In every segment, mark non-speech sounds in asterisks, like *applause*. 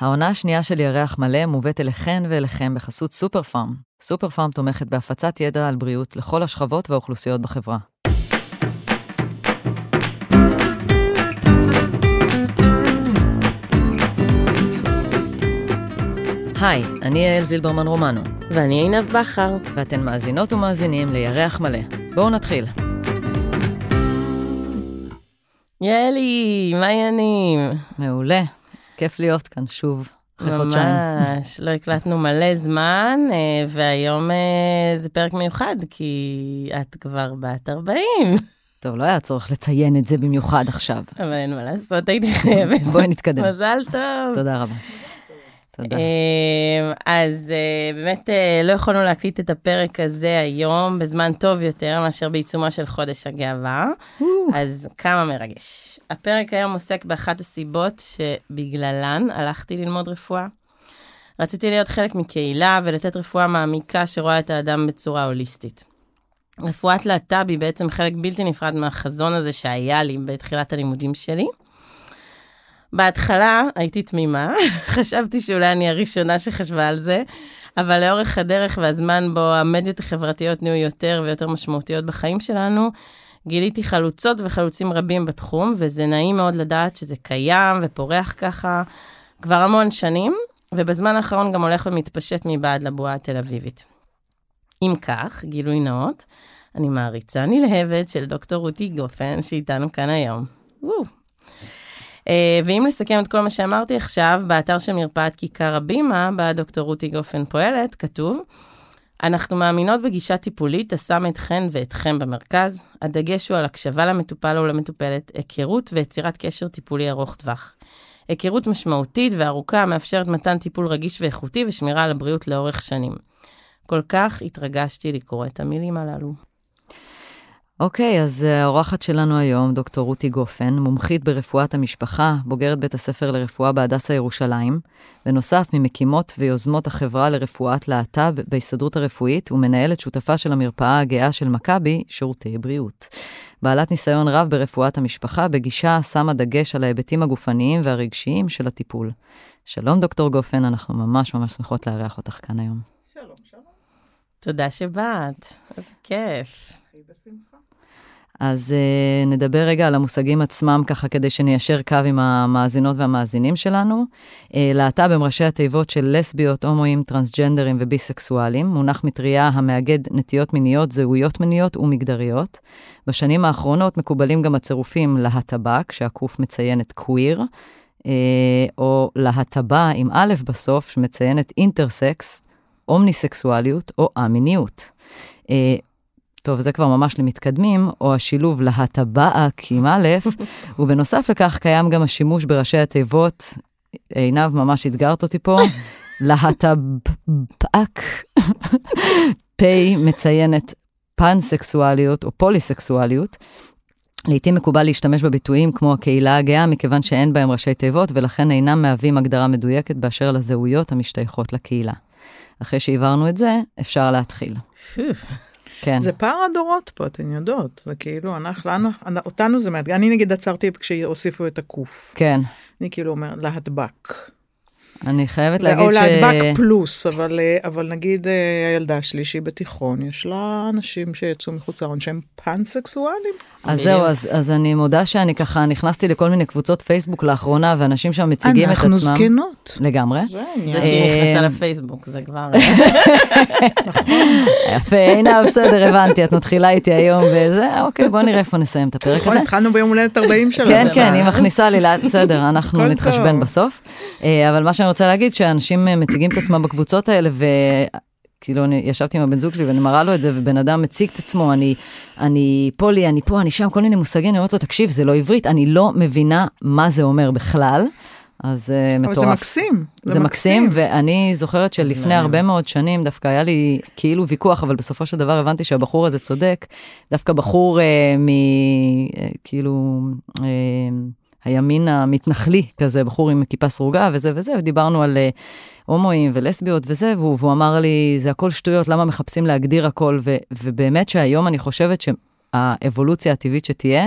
העונה השנייה של ירח מלא מובאת אליכן ואליכם בחסות סופר פארם. סופר פארם תומכת בהפצת ידע על בריאות לכל השכבות והאוכלוסיות בחברה. היי, אני יעל זילברמן רומנו, ואני עינב בכר. ואתן מאזינות ומאזינים לירח מלא. בואו נתחיל. יאלי, מה העניינים? מעולה. כיף להיות כאן שוב. ממש, לא הקלטנו מלא זמן, אה, והיום אה, זה פרק מיוחד, כי את כבר בת 40. טוב, לא היה צורך לציין את זה במיוחד עכשיו. אבל אין מה לעשות, הייתי חייבת. בואי נתקדם. מזל טוב. תודה רבה. תודה. אה, אז אה, באמת אה, לא יכולנו להקליט את הפרק הזה היום בזמן טוב יותר מאשר בעיצומו של חודש הגאווה, אז כמה מרגש. הפרק היום עוסק באחת הסיבות שבגללן הלכתי ללמוד רפואה. רציתי להיות חלק מקהילה ולתת רפואה מעמיקה שרואה את האדם בצורה הוליסטית. רפואת להט"ב היא בעצם חלק בלתי נפרד מהחזון הזה שהיה לי בתחילת הלימודים שלי. בהתחלה הייתי תמימה, *laughs* חשבתי שאולי אני הראשונה שחשבה על זה, אבל לאורך הדרך והזמן בו המדיות החברתיות נהיו יותר ויותר משמעותיות בחיים שלנו, גיליתי חלוצות וחלוצים רבים בתחום, וזה נעים מאוד לדעת שזה קיים ופורח ככה כבר המון שנים, ובזמן האחרון גם הולך ומתפשט מבעד לבועה התל אביבית. אם כך, גילוי נאות, אני מעריצה נלהבת של דוקטור רותי גופן, שאיתנו כאן היום. וואו. אה, ואם לסכם את כל מה שאמרתי עכשיו, באתר של מרפאת כיכר הבימה, בה דוקטור רותי גופן פועלת, כתוב, אנחנו מאמינות בגישה טיפולית השמה אתכן ואתכם במרכז. הדגש הוא על הקשבה למטופל או למטופלת, היכרות ויצירת קשר טיפולי ארוך טווח. היכרות משמעותית וארוכה מאפשרת מתן טיפול רגיש ואיכותי ושמירה על הבריאות לאורך שנים. כל כך התרגשתי לקרוא את המילים הללו. אוקיי, אז אה, האורחת שלנו היום, דוקטור רותי גופן, מומחית ברפואת המשפחה, בוגרת בית הספר לרפואה בהדסה ירושלים, בנוסף ממקימות ויוזמות החברה לרפואת להט"ב בהסתדרות הרפואית, ומנהלת שותפה של המרפאה הגאה של מכבי, שירותי בריאות. בעלת ניסיון רב ברפואת המשפחה, בגישה שמה דגש על ההיבטים הגופניים והרגשיים של הטיפול. שלום, דוקטור גופן, אנחנו ממש ממש שמחות לארח אותך כאן היום. שלום, שלום. תודה שבאת, איזה כיף. בשמחה. אז uh, נדבר רגע על המושגים עצמם, ככה כדי שניישר קו עם המאזינות והמאזינים שלנו. Uh, להט"ב הם ראשי התיבות של לסביות, הומואים, טרנסג'נדרים וביסקסואלים, מונח מטריה המאגד נטיות מיניות, זהויות מיניות ומגדריות. בשנים האחרונות מקובלים גם הצירופים להטב"ק, שהקוף מציין את קוויר, uh, או להטב"א עם א' בסוף, שמציין את אינטרסקס, אומניסקסואליות או א-מיניות. טוב, זה כבר ממש למתקדמים, או השילוב להטבעק עם א', *laughs* ובנוסף לכך קיים גם השימוש בראשי התיבות, עינב ממש אתגרת אותי פה, *laughs* להטבעק, פ' מציינת פאנסקסואליות או פוליסקסואליות. לעתים מקובל להשתמש בביטויים כמו הקהילה הגאה, מכיוון שאין בהם ראשי תיבות, ולכן אינם מהווים הגדרה מדויקת באשר לזהויות המשתייכות לקהילה. אחרי שהבהרנו את זה, אפשר להתחיל. כן. זה פער הדורות פה, אתן יודעות. זה כאילו, אנחנו, לנו, אותנו זה מאתגר. אני נגיד עצרתי כשהוסיפו את הקוף. כן. אני כאילו אומר, להדבק. אני חייבת להגיד או ש... להדבק פלוס, אבל, אה, אבל נגיד אה, הילדה שלי שהיא בתיכון, יש לה אנשים שיצאו מחוץ לארון שהם פאנסקסואלים. אז זהו, אז, אז אני מודה שאני ככה נכנסתי לכל מיני קבוצות פייסבוק לאחרונה, ואנשים שם מציגים את עצמם. אנחנו זקנות. לגמרי. זה זה. שהיא נכנסה אה, לפייסבוק, זה כבר... יפה, הנה, בסדר, הבנתי, את מתחילה איתי היום וזה, אוקיי, בוא נראה איפה נסיים את הפרק נכון, הזה. התחלנו ביום הולדת 40 שלנו. כן, כן, *laughs* היא מכניסה לי לאט, בסדר, אנחנו נתחשבן. בסוף. אה, אבל מה שאני רוצה להגיד, שאנשים אה, מציגים את עצמם בקבוצות האלה, וכאילו, אני ישבתי עם הבן זוג שלי ואני מראה לו את זה, ובן אדם מציג את עצמו, אני, אני פולי, אני פה, אני שם, כל מיני מושגים, אני אומרת לו, תקשיב, זה לא עברית, אני לא מבינה מה זה אומר בכלל. אז זה אבל מטורף. זה מקסים. זה מקסים, ואני זוכרת שלפני הרבה מאוד שנים דווקא היה לי כאילו ויכוח, אבל בסופו של דבר הבנתי שהבחור הזה צודק. דווקא בחור אה, מ... אה, כאילו... אה, הימין המתנחלי כזה, בחור עם כיפה סרוגה וזה וזה, ודיברנו על אה, הומואים ולסביות וזה, והוא, והוא אמר לי, זה הכל שטויות, למה מחפשים להגדיר הכל? ו, ובאמת שהיום אני חושבת שהאבולוציה הטבעית שתהיה,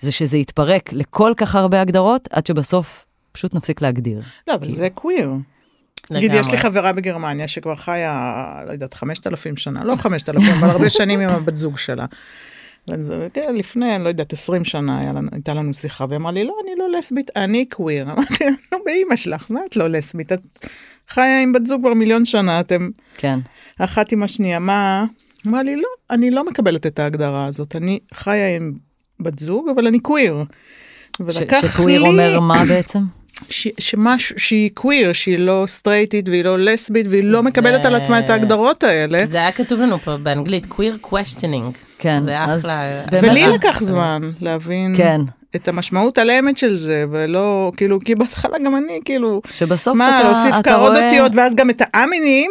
זה שזה יתפרק לכל כך הרבה הגדרות, עד שבסוף פשוט נפסיק להגדיר. לא, אבל זה קוויר. נגיד, יש לי חברה בגרמניה שכבר חיה, לא יודעת, 5,000 שנה, לא 5,000, אבל הרבה שנים עם הבת זוג שלה. כן, לפני, אני לא יודעת, 20 שנה הייתה לנו שיחה, והיא אמרה לי, לא, אני לא לסבית, אני קוויר. *laughs* אמרתי, נו, באמא שלך, מה את לא לסבית? את חיה עם בת זוג כבר מיליון שנה, אתם... כן. אחת עם השנייה, מה? אמרה לי, לא, אני לא מקבלת את ההגדרה הזאת, אני חיה עם בת זוג, אבל אני קוויר. שקוויר אומר מה בעצם? שמשהו, שהיא קוויר, שהיא לא סטרייטית והיא לא לסבית והיא לא מקבלת על עצמה את ההגדרות האלה. זה היה כתוב לנו פה באנגלית, queer questioning. כן, זה אחלה. ולי לקח זמן להבין. כן. את המשמעות על האמת של זה, ולא, כאילו, כי בהתחלה גם אני, כאילו, שבסוף מה, אתה, להוסיף אתה קרות רואה... אותיות, ואז גם את האמיניים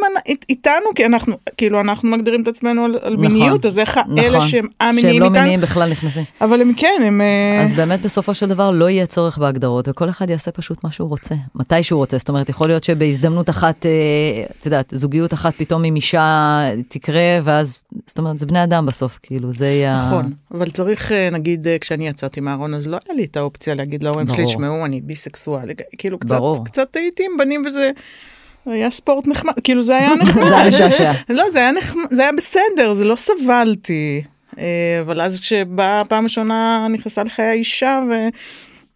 איתנו, כי אנחנו, כאילו, אנחנו מגדירים את עצמנו על, על נכון, מיניות, אז איך נכון, אלה שהם א-מיניים שהם לא איתנו, מיניים בכלל נכנסים. אבל הם כן, הם... אה, אז באמת בסופו של דבר לא יהיה צורך בהגדרות, וכל אחד יעשה פשוט מה שהוא רוצה, מתי שהוא רוצה. זאת אומרת, יכול להיות שבהזדמנות אחת, אה, את יודעת, זוגיות אחת פתאום עם אישה תקרה, ואז, זאת אומרת, זה בני אדם בסוף, כאילו, זה יהיה... נכון, אבל צריך, אה, נגיד, כשאני יצאתי מהארון, אז לא היה לי את האופציה להגיד להורים שלי, ברור. שמעו, אני ביסקסואל, כאילו, קצת, ברור. קצת הייתי עם בנים וזה... היה ספורט נחמד, כאילו זה היה *laughs* נחמד. זה היה משעשע. *laughs* לא, זה היה נחמד, זה היה בסדר, זה לא סבלתי. אה, אבל אז כשבאה הפעם הראשונה נכנסה לחיי האישה ו...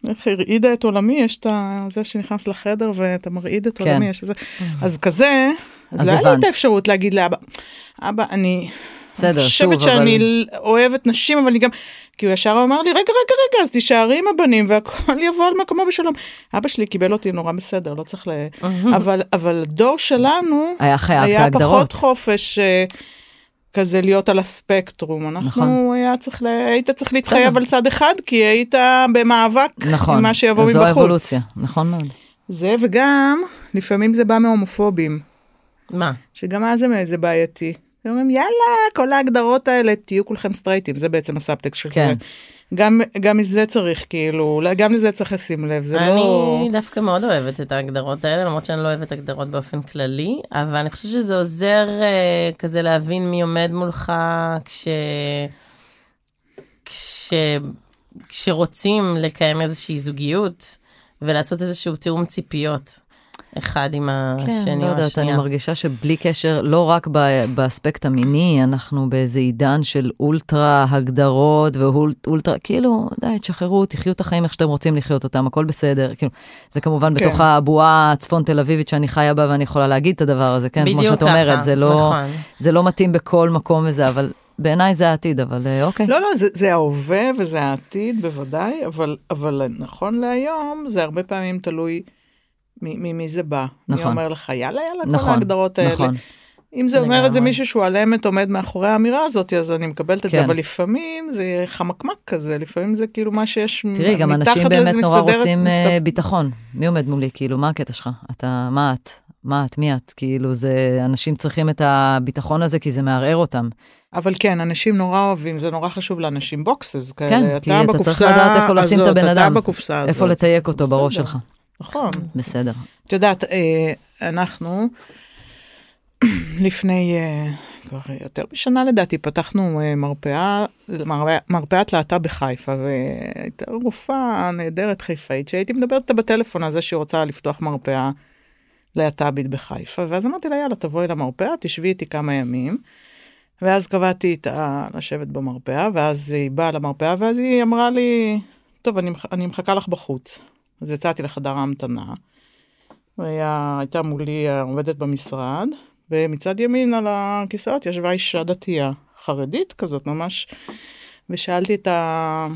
איך הרעידה את עולמי, יש את זה שנכנס לחדר ואתה מרעיד את כן. עולמי, יש איזה... אז כזה, אז לא היה לי. את האפשרות להגיד לאבא, אבא, אני... בסדר, אני שוב, חושבת שאני אוהבת נשים, אבל אני גם... כי הוא ישר אמר לי, רגע, רגע, רגע, אז תישארי עם הבנים והכל *laughs* יבוא על מקומו בשלום. אבא שלי קיבל אותי נורא בסדר, לא צריך ל... אבל, אבל הדור שלנו היה חייב את היה ההגדרות. פחות חופש אה, כזה להיות על הספקטרום. אנחנו, נכון. היה צריך, ל- היית צריך להתחייב בסדר. על צד אחד, כי היית במאבק נכון, עם מה שיבוא אז זו מבחוץ. האבולוציה, נכון מאוד. זה, וגם, לפעמים זה בא מהומופובים. מה? שגם אז זה- זה בעייתי. אומרים, יאללה, כל ההגדרות האלה, תהיו כולכם סטרייטים, זה בעצם הסאבטקסט של כן. גם, גם מזה צריך, כאילו, אולי גם לזה צריך לשים לב, זה לא... אני דווקא מאוד אוהבת את ההגדרות האלה, למרות שאני לא אוהבת הגדרות באופן כללי, אבל אני חושבת שזה עוזר אה, כזה להבין מי עומד מולך כש... כש... כשרוצים לקיים איזושהי זוגיות ולעשות איזשהו תיאום ציפיות אחד עם השני כן, לא או יודעת, אני השנייה. מרגישה שבלי קשר, לא רק ב- באספקט המיני, אנחנו באיזה עידן של אולטרה הגדרות ואולטרה, כאילו, די, תשחררו, תחיו את החיים איך שאתם רוצים לחיות אותם, הכל בסדר. כאילו, זה כמובן כן. בתוך הבועה הצפון תל אביבית שאני חיה בה ואני יכולה להגיד את הדבר הזה, כן? כמו בדיוק שאת אומרת, ככה, זה לא, נכון. זה לא מתאים בכל מקום וזה, אבל בעיניי זה העתיד, אבל אה, אוקיי. לא, לא, זה, זה ההווה וזה העתיד בוודאי, אבל, אבל נכון להיום, זה הרבה פעמים תלוי ממי זה בא. מי נכון. אומר לך, יאללה, יאללה, כל נכון, ההגדרות האלה. נכון. אם זה אומר את זה. מישהו שהוא על אמת עומד מאחורי האמירה הזאת, אז אני מקבלת את כן. זה, אבל לפעמים זה חמקמק כזה, לפעמים זה כאילו מה שיש תראי, גם מתחת אנשים לזה באמת נורא מסתדרת- רוצים אה, מסתדר- ביטחון. מי עומד מולי? כאילו, מה הקטע שלך? אתה, מה את? מה את? מי את? כאילו, זה, אנשים צריכים את הביטחון הזה כי זה מערער אותם. אבל כן, אנשים נורא אוהבים, זה נורא חשוב לאנשים בוקסס כאלה. כן, כי אתה צריך לדעת איפה לשים את הבן אדם. אתה בקופסה הזאת. איפה לתייק אותו בראש. שלך. נכון. בסדר. את יודעת, אה, אנחנו לפני אה, כבר יותר משנה לדעתי, פתחנו אה, מרפאה, מרפאה- מרפאת להט"ב בחיפה, והייתה רופאה נהדרת חיפאית, שהייתי מדברת איתה בטלפון על זה שהיא רוצה לפתוח מרפאה להט"בית בחיפה, ואז אמרתי לה, יאללה, תבואי למרפאה, תשבי איתי כמה ימים. ואז קבעתי איתה לשבת במרפאה, ואז היא באה למרפאה, ואז היא אמרה לי, טוב, אני, אני מחכה לך בחוץ. אז יצאתי לחדר ההמתנה. והיה, הייתה מולי העובדת במשרד, ומצד ימין על הכיסאות ישבה אישה דתייה, חרדית כזאת ממש, ושאלתי את ה...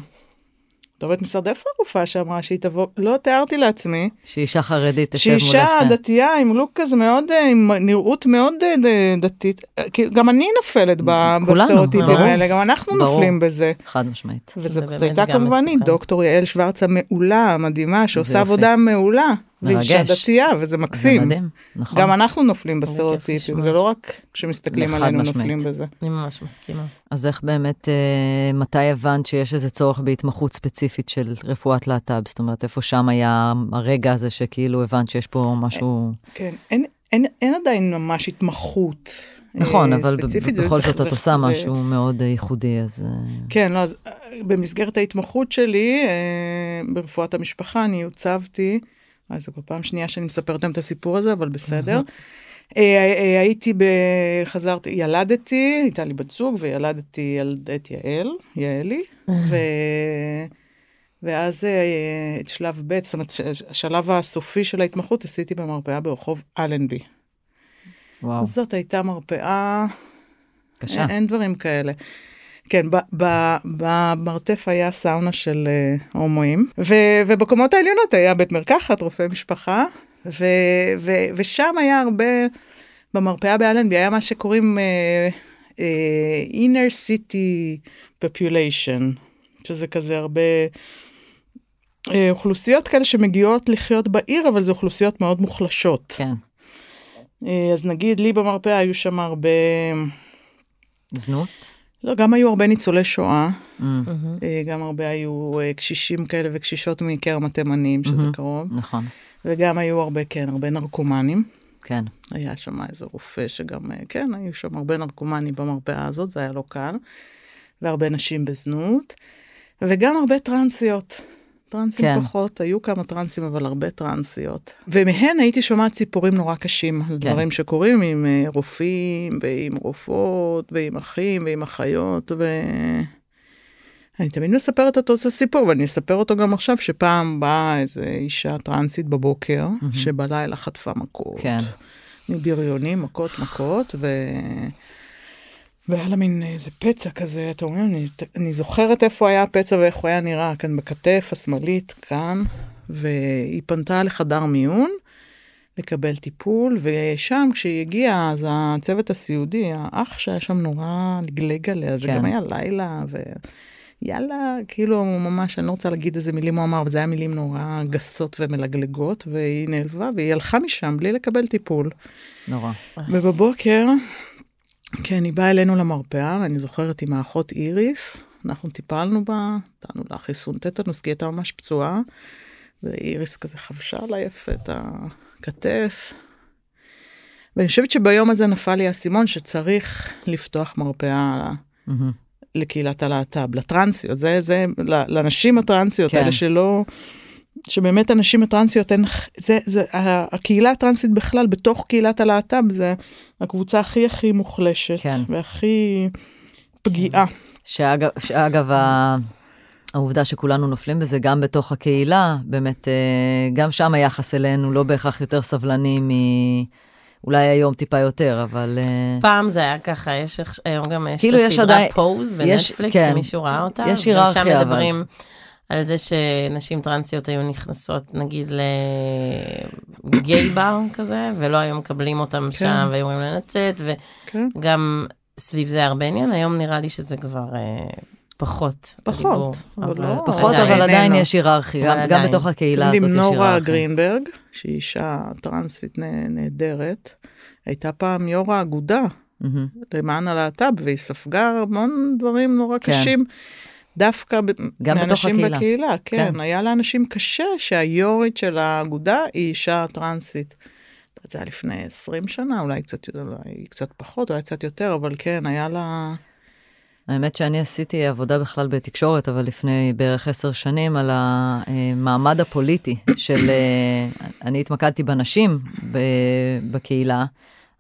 עובדת משרד, איפה הרופאה שאמרה שהיא תבוא? לא תיארתי לעצמי. שאישה חרדית תשב שהיא מולך. אישה דתייה עם לוק כזה מאוד, אה, עם נראות מאוד אה, דתית. אה, גם אני נופלת בסטריאוטיפים. האלה, גם אנחנו ברור. נופלים בזה. חד משמעית. וזאת הייתה כמובן. דוקטור יעל שוורץ המעולה, המדהימה, שעושה. עבודה מעולה. ואישה מרגש. דתייה, וזה זה מקסים. מדהים, נכון. גם אנחנו נופלים בסטריאוטיפים. זה לא רק כשמסתכלים עלינו משמעית. נופלים בזה. אני ממש מסכימה. אז איך באמת, אה, מתי הבנת שיש איזה צורך בהתמחות ספציפית של רפואת להט"ב? זאת אומרת, איפה שם היה הרגע הזה שכאילו הבנת שיש פה משהו... כן, אין, אין, אין עדיין ממש התמחות. נכון, אה, אבל ב- ספציפית, זה- בכל זה- זאת את זה- עושה זה- משהו מאוד אה, ייחודי, אז... אה, כן, לא, אז במסגרת ההתמחות שלי ברפואת המשפחה, אני הוצבתי אז זו כבר פעם שנייה שאני מספרת להם את הסיפור הזה, אבל בסדר. אה, אה, הייתי, ב... חזרתי, ילדתי, הייתה לי בת זוג, וילדתי את יעל, יעלי, ו... ואז אה, את שלב ב', זאת אומרת, השלב הסופי של ההתמחות עשיתי במרפאה ברחוב אלנבי. וואו. זאת הייתה מרפאה, קשה. אין, אין דברים כאלה. כן, במרתף היה סאונה של uh, הומואים, ו, ובקומות העליונות היה בית מרקחת, רופא משפחה, ו, ו, ושם היה הרבה, במרפאה באלנבי היה מה שקוראים uh, uh, inner city population, שזה כזה הרבה uh, אוכלוסיות כאלה שמגיעות לחיות בעיר, אבל זה אוכלוסיות מאוד מוחלשות. כן. Uh, אז נגיד לי במרפאה היו שם הרבה... זנות? לא, גם היו הרבה ניצולי שואה, Mm, אה, גם הרבה היו אה, קשישים כאלה וקשישות מכרם התימנים, שזה מהמם. קרוב, נכון, וגם היו הרבה, כן, הרבה נרקומנים. כן. היה שם איזה רופא שגם, אה, כן, היו שם הרבה נרקומנים במרפאה הזאת, זה היה לא קל, והרבה נשים בזנות, וגם הרבה טרנסיות. טרנסים כן. פחות, היו כמה טרנסים, אבל הרבה טרנסיות. ומהן הייתי שומעת סיפורים נורא קשים, על כן. דברים שקורים עם אה, רופאים, ועם רופאות, ועם אחים, ועם אחיות, ו... אני תמיד מספרת אותו את הסיפור, ואני אספר אותו גם עכשיו, שפעם באה איזו אישה טרנסית בבוקר, שבלילה חטפה מכות. כן. מבריונים, מכות מכות, ו... והיה לה מין איזה פצע כזה, אתה אומר, אני, אני זוכרת איפה היה הפצע ואיך הוא היה נראה, כאן בכתף השמאלית, כאן, והיא פנתה לחדר מיון לקבל טיפול, ושם כשהיא הגיעה, אז הצוות הסיעודי, האח שהיה שם נורא לגלג עליה, זה כן. גם היה לילה, ו... יאללה, כאילו ממש, אני לא רוצה להגיד איזה מילים הוא אמר, אבל זה היה מילים נורא גסות ומלגלגות, והיא נעלבה, והיא הלכה משם בלי לקבל טיפול. נורא. ובבוקר, כן, היא באה אלינו למרפאה, ואני זוכרת עם האחות איריס, אנחנו טיפלנו בה, נתנו לה חיסון טטנוס, כי היא הייתה ממש פצועה, ואיריס כזה חבשה לה יפה את הכתף. ואני חושבת שביום הזה נפל לי האסימון שצריך לפתוח מרפאה מהמם. לקהילת הלהט"ב, לטרנסיות, זה, זה, לנשים הטרנסיות, כן. האלה שלא, שבאמת הנשים הטרנסיות הן, זה, זה, ה- הקהילה הטרנסית בכלל, בתוך קהילת הלהט"ב, זה הקבוצה הכי הכי מוחלשת, כן. והכי פגיעה. שאגב, שאגב ה... העובדה שכולנו נופלים בזה גם בתוך הקהילה, באמת, אה, גם שם היחס אלינו לא בהכרח יותר סבלני מ... אולי היום טיפה יותר, אבל... אה, פעם זה היה ככה, יש היום גם יש כאילו את יש הסדרה עדיין- פוז בנטפליקס, כן. אם מישהו ראה אותה. יש היררכיה, אבל. מדברים על זה שנשים טרנסיות היו נכנסות נגיד לגיי בר כזה, ולא היו מקבלים אותם שם, והיו אומרים להן לצאת, כן. וגם סביב זה הרבה עניין, היום נראה לי שזה כבר אה, פחות. פחות, בדיבור, אבל לא- פחות, עדיין אבל עדיין. יש היררכיה, אבל גם- גם עדיין. בתוך הקהילה הזאת יש נורה היררכיה. גרינברג, שהיא אישה טרנסית נה- נהדרת, הייתה פעם יו"ר האגודה מהמם. למען הלהט"ב, והיא ספגה המון דברים נורא כן. קשים. דווקא גם בתוך מאנשים הקהילה. בקהילה, כן, כן. היה לאנשים קשה שהיו"רית של האגודה היא אישה טרנסית. זה היה לפני 20 שנה, אולי קצת, אולי קצת פחות, אולי קצת יותר, אבל כן, היה לה... האמת שאני עשיתי עבודה בכלל בתקשורת, אבל לפני בערך עשר שנים, על המעמד הפוליטי של... אה, אני התמקדתי בנשים בקהילה,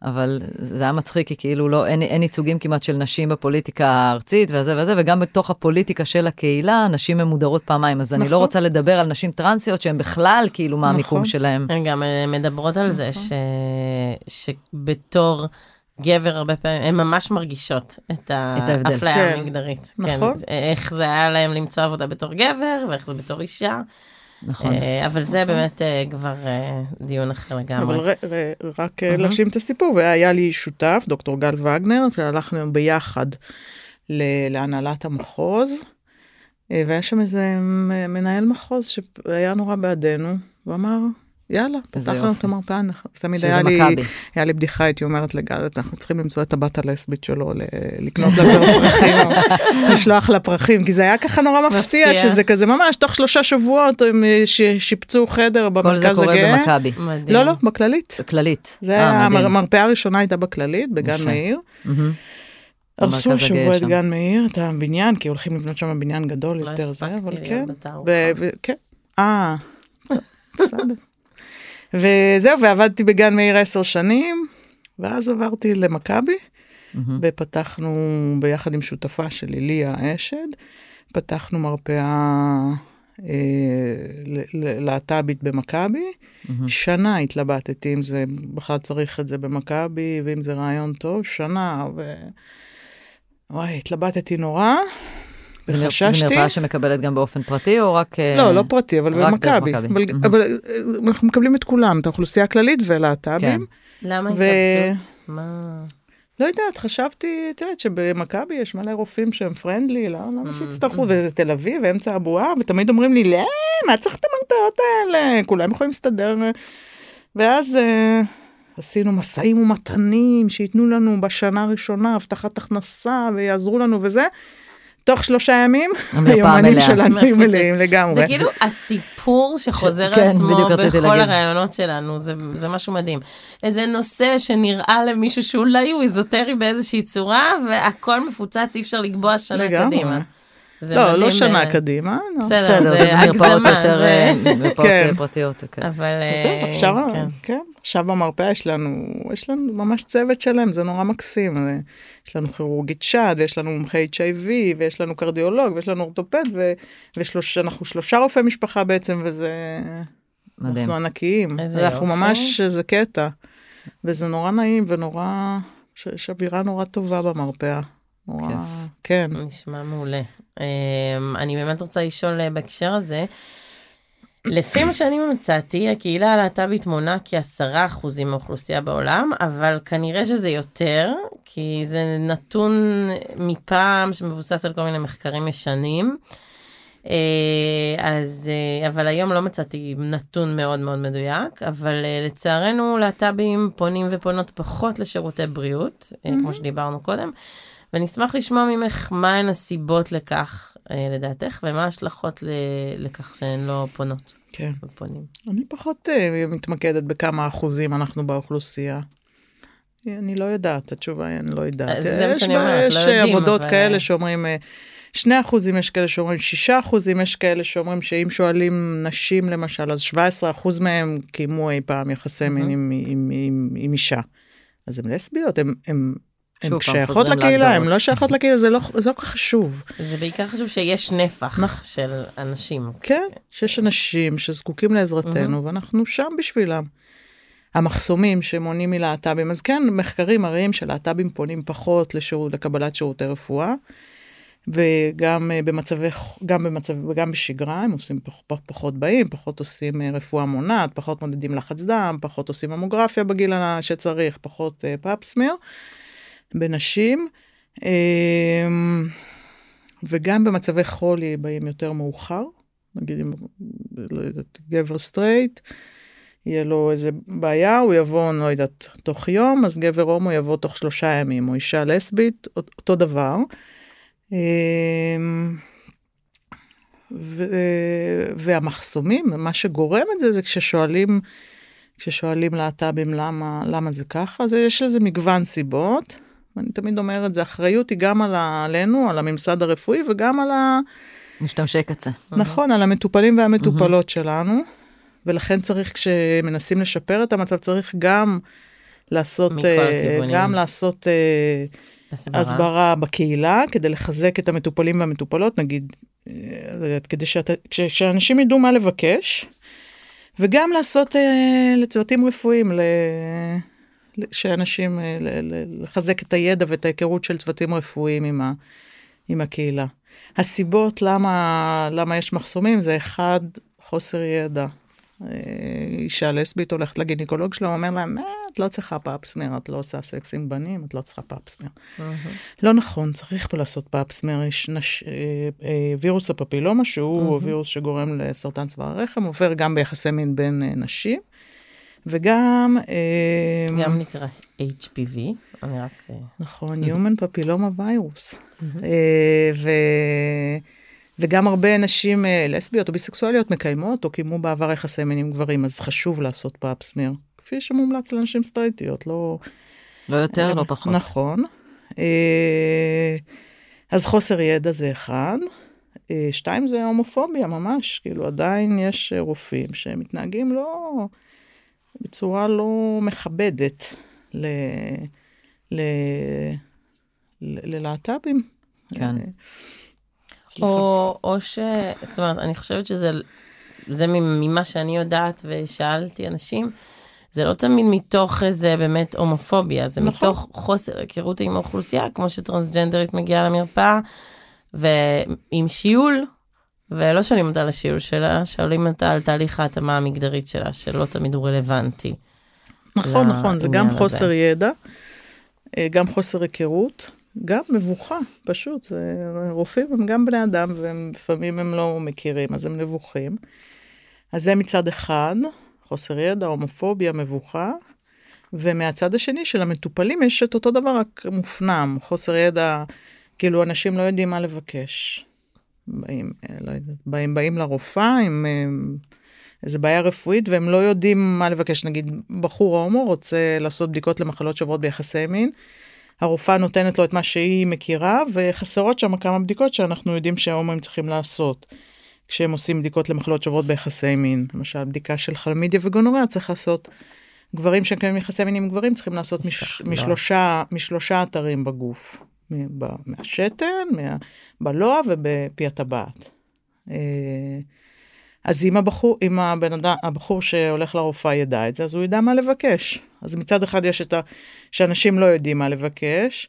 אבל זה היה מצחיק, כי כאילו לא, אין, אין ייצוגים כמעט של נשים בפוליטיקה הארצית וזה וזה, וגם בתוך הפוליטיקה של הקהילה, נשים ממודרות פעמיים. אז אני לא נכון. רוצה לדבר על נשים טרנסיות שהן בכלל, כאילו, מה המיקום נכון. שלהם. הן גם אה, מדברות על זה נכון. ש... שבתור גבר הרבה פעמים, הן ממש מרגישות את. האפליה כן. המגדרית. נכון. כן, איך זה היה להם למצוא עבודה בתור גבר, ואיך זה בתור אישה. נכון. אה, אבל זה באמת אה, כבר אה, דיון אחר אבל לגמרי. ר, רק להשלים את הסיפור, והיה לי שותף, דוקטור גל וגנר, והלכנו ביחד להנהלת המחוז, והיה שם איזה מנהל מחוז שהיה נורא בעדנו, הוא אמר, יאללה, איזה פתח לנו יופי. את המרפאה, אנחנו- תמיד שזה היה לי, מכבי. היה לי בדיחה, הייתי אומרת לגל, אנחנו צריכים למצוא את הבת הלסבית שלו, ל- לקנות לה זר פרחים, *laughs* לשלוח לה פרחים, כי זה היה ככה נורא מפתיע. שזה כזה ממש, תוך שלושה שבועות הם אה, ש- שיפצו חדר כל זה במרכז קורה הגאה. במכבי. לא, לא, בכללית. כללית. זה אה, היה. המרפאה הראשונה הייתה בכללית, בגן. מאיר. הרסו במרכז השבוע הגאה את. גן מאיר, את הבניין, כי הולכים לבנות שם בניין גדול לא יותר זה, אבל כן. כן. אה, בסדר. וזהו, ועבדתי בגן מאיר עשר שנים, ואז עברתי למכבי, מהמם. ופתחנו ביחד עם שותפה שלי, ליה אשד, פתחנו מרפאה אה, להט"בית במכבי. מהמם. שנה התלבטתי אם זה בכלל צריך את זה במכבי, ואם זה רעיון טוב, שנה, ו... וואי, התלבטתי נורא, זה וחששתי. זה מרפאה שמקבלת גם באופן פרטי, או רק... אה, לא, לא פרטי, אבל במכבי. מכבי. אבל, מהמם. אבל אה, אנחנו מקבלים את כולם, את האוכלוסייה הכללית ולהט"בים. כן. למה ו- התלבטות? מה... לא יודעת, חשבתי, את יודעת, שבמכבי יש מלא רופאים שהם פרנדלי, לא, למה Mm. שיצטרכו, וזה תל אביב, אמצע הבועה, ותמיד אומרים לי, לא, מה צריך את המרפאות האלה? כולם יכולים להסתדר. ואז אה, עשינו משאים ומתנים, שייתנו לנו בשנה הראשונה הבטחת הכנסה, ויעזרו לנו וזה. תוך שלושה ימים, המרפאה היומנים. שלנו היו. מלאים לגמרי. זה כאילו הסיפור שחוזר כן, על עצמו בכל. הרעיונות שלנו, זה, זה משהו מדהים. איזה נושא שנראה למישהו שאולי הוא איזוטרי באיזושהי צורה, והכל מפוצץ, אי אפשר לקבוע שנה. קדימה. זה לא, לא שנה. קדימה. לא. בסדר, זה הגזמה, יותר, אה, מרפאות כן. אה, פרטיות. אבל... אה, עכשיו, במרפאה יש לנו, יש לנו ממש צוות שלם, זה נורא מקסים. זה- יש לנו כירורגית שד, ויש לנו מומחי HIV, ויש לנו קרדיולוג, ויש לנו אורתופד, ואנחנו שלושה רופאי משפחה בעצם, וזה... מדהים. אנחנו ענקיים. איזה אנחנו יופי. ממש, זה קטע. וזה נורא נעים ונורא, יש אווירה נורא טובה במרפאה. כיף. כן. נשמע מעולה. אמ, אני באמת רוצה לשאול אה, בהקשר הזה, לפי מה שאני מצאתי, הקהילה הלהט"בית מונה כעשרה אחוזים מהאוכלוסייה בעולם, אבל כנראה שזה יותר, כי זה נתון מפעם שמבוסס על כל מיני מחקרים ישנים. אה, אז, אה, אבל היום לא מצאתי נתון מאוד מאוד מדויק, אבל לצערנו להט"בים פונים ופונות פחות לשירותי בריאות, אה, כמו שדיברנו קודם, ואני אשמח לשמוע ממך מהן הסיבות לכך, אה, לדעתך, ומה ההשלכות ל- לכך שהן לא פונות כן. ופונים. אני פחות uh, מתמקדת בכמה אחוזים אנחנו באוכלוסייה. אני לא יודעת, התשובה היא אני לא יודעת. אה, זה מה יש שאני אומרת, לא יש יודעים, עבודות אבל- כאלה שאומרים אה, שני אחוזים, יש כאלה שאומרים שישה אחוזים, יש כאלה שאומרים שאם שואלים נשים למשל, אז 17 אחוז מהם קיימו אי פעם יחסי מין עם, עם, עם, עם אישה. אז הן לסביות, הן... הן שייכות לקהילה, הן. לא שייכות לקהילה, זה לא, לא כל כך חשוב. זה בעיקר חשוב שיש נפח נכון. של אנשים. כן, שיש אנשים שזקוקים לעזרתנו, ואנחנו שם בשבילם. המחסומים שמונעים מלהט"בים, אז כן, מחקרים מראים שלהט"בים פונים פחות לשירות, לקבלת שירותי רפואה, וגם אה, במצבי, גם במצב, וגם בשגרה, הם עושים פח, פח, פחות באים, פחות עושים אה, רפואה מונעת, פחות מודדים לחץ דם, פחות עושים ממוגרפיה בגיל שצריך, פחות אה, פאפסמיר בנשים. אה, וגם במצבי חולי באים יותר מאוחר, נגיד אם לא יודעת, גבר סטרייט, יהיה לו איזה בעיה, הוא יבוא, אני לא יודעת, תוך יום, אז גבר הומו יבוא תוך שלושה ימים, או אישה לסבית, אותו דבר. אמ, והמחסומים, מה שגורם את זה, זה כששואלים, כששואלים להט"בים למה, למה זה ככה, אז יש לזה מגוון סיבות. אני תמיד אומרת, זה אחריות היא גם על עלינו, על הממסד הרפואי, וגם על ה... משתמשי קצה. נכון, על המטופלים והמטופלות שלנו, ולכן צריך, כשמנסים לשפר את המצב, צריך גם לעשות, מכל אה, הכיוונים. גם לעשות אה, הסברה. הסברה בקהילה, כדי לחזק את המטופלים והמטופלות, נגיד, אה, כדי כש- שאנשים ידעו מה לבקש, וגם לעשות לצוותים רפואיים, שאנשים, אה, לחזק את הידע ואת ההיכרות של צוותים רפואיים עם, ה... עם הקהילה. הסיבות למה, למה יש מחסומים זה אחד, חוסר ידע. אה, אישה לסבית הולכת לגינקולוג שלה, הוא אומר לה, "מה, את לא צריכה פאפסמיר, את לא עושה סקס עם בנים, את לא צריכה פאפסמיר. מהמם. לא נכון, צריך פה לעשות פאפסמיר, יש נש... אה, אה, וירוס הפפילומה, שהוא וירוס שגורם לסרטן צוואר הרחם, עובר גם ביחסי מין בין אה, נשים, וגם... גם נקרא HPV, אני רק... אה, נכון, Human Papilloma Virus. אה, ו... וגם הרבה נשים אה, לסביות או ביסקסואליות מקיימות או קיימו בעבר יחסי מין עם גברים, אז חשוב לעשות פאפסמיר, כפי שמומלץ לנשים סטרייטיות, לא... לא יותר, לא פחות. נכון. אז חוסר ידע זה אחד. שתיים זה הומופוביה ממש, כאילו עדיין יש רופאים שמתנהגים לא, בצורה לא מכבדת ל... ל... ל- ללהט"בים. כן. אה, או, או ש... זאת אומרת, אני חושבת שזה, זה ממה שאני יודעת ושאלתי אנשים, זה לא תמיד מתוך איזה באמת הומופוביה, זה נכון. מתוך חוסר היכרות עם האוכלוסייה, כמו שטרנסג'נדרית מגיעה למרפאה, ועם שיעול, ולא שואלים אותה על השיעול שלה, שואלים אותה על תהליך ההתאמה המגדרית שלה, שלא תמיד הוא רלוונטי. נכון, נכון, זה גם לעניין חוסר הזה. ידע, אה, גם חוסר היכרות, גם מבוכה, פשוט. זה, רופאים הם גם בני אדם, ולפעמים הם לא מכירים, אז הם נבוכים. אז זה מצד אחד, חוסר ידע, הומופוביה, מבוכה. ומהצד השני של המטופלים יש את אותו דבר, רק מופנם, חוסר ידע, כאילו אנשים לא יודעים מה לבקש. באים, אה, לא יודעת, באים, באים לרופאה עם אה, איזה בעיה רפואית והם לא יודעים מה לבקש. נגיד, בחור הומו רוצה לעשות בדיקות למחלות שעוברות ביחסי מין, הרופאה נותנת לו את מה שהיא מכירה, וחסרות שם כמה בדיקות שאנחנו יודעים שההומואים צריכים לעשות. כשהם עושים בדיקות למחלות שעוברות ביחסי מין, למשל בדיקה של חלמידיה וגונוריה צריך לעשות, גברים שמקיימים יחסי מין עם גברים צריכים לעשות מש, תחלואה. משלושה, משלושה אתרים בגוף, מהשתן, מה, בלוע ובפי הטבעת. אה, אז אם הבחור, אם הבן אדם, הבחור שהולך לרופאה ידע את זה, אז הוא ידע מה לבקש. אז מצד אחד יש את ה... שאנשים לא יודעים מה לבקש,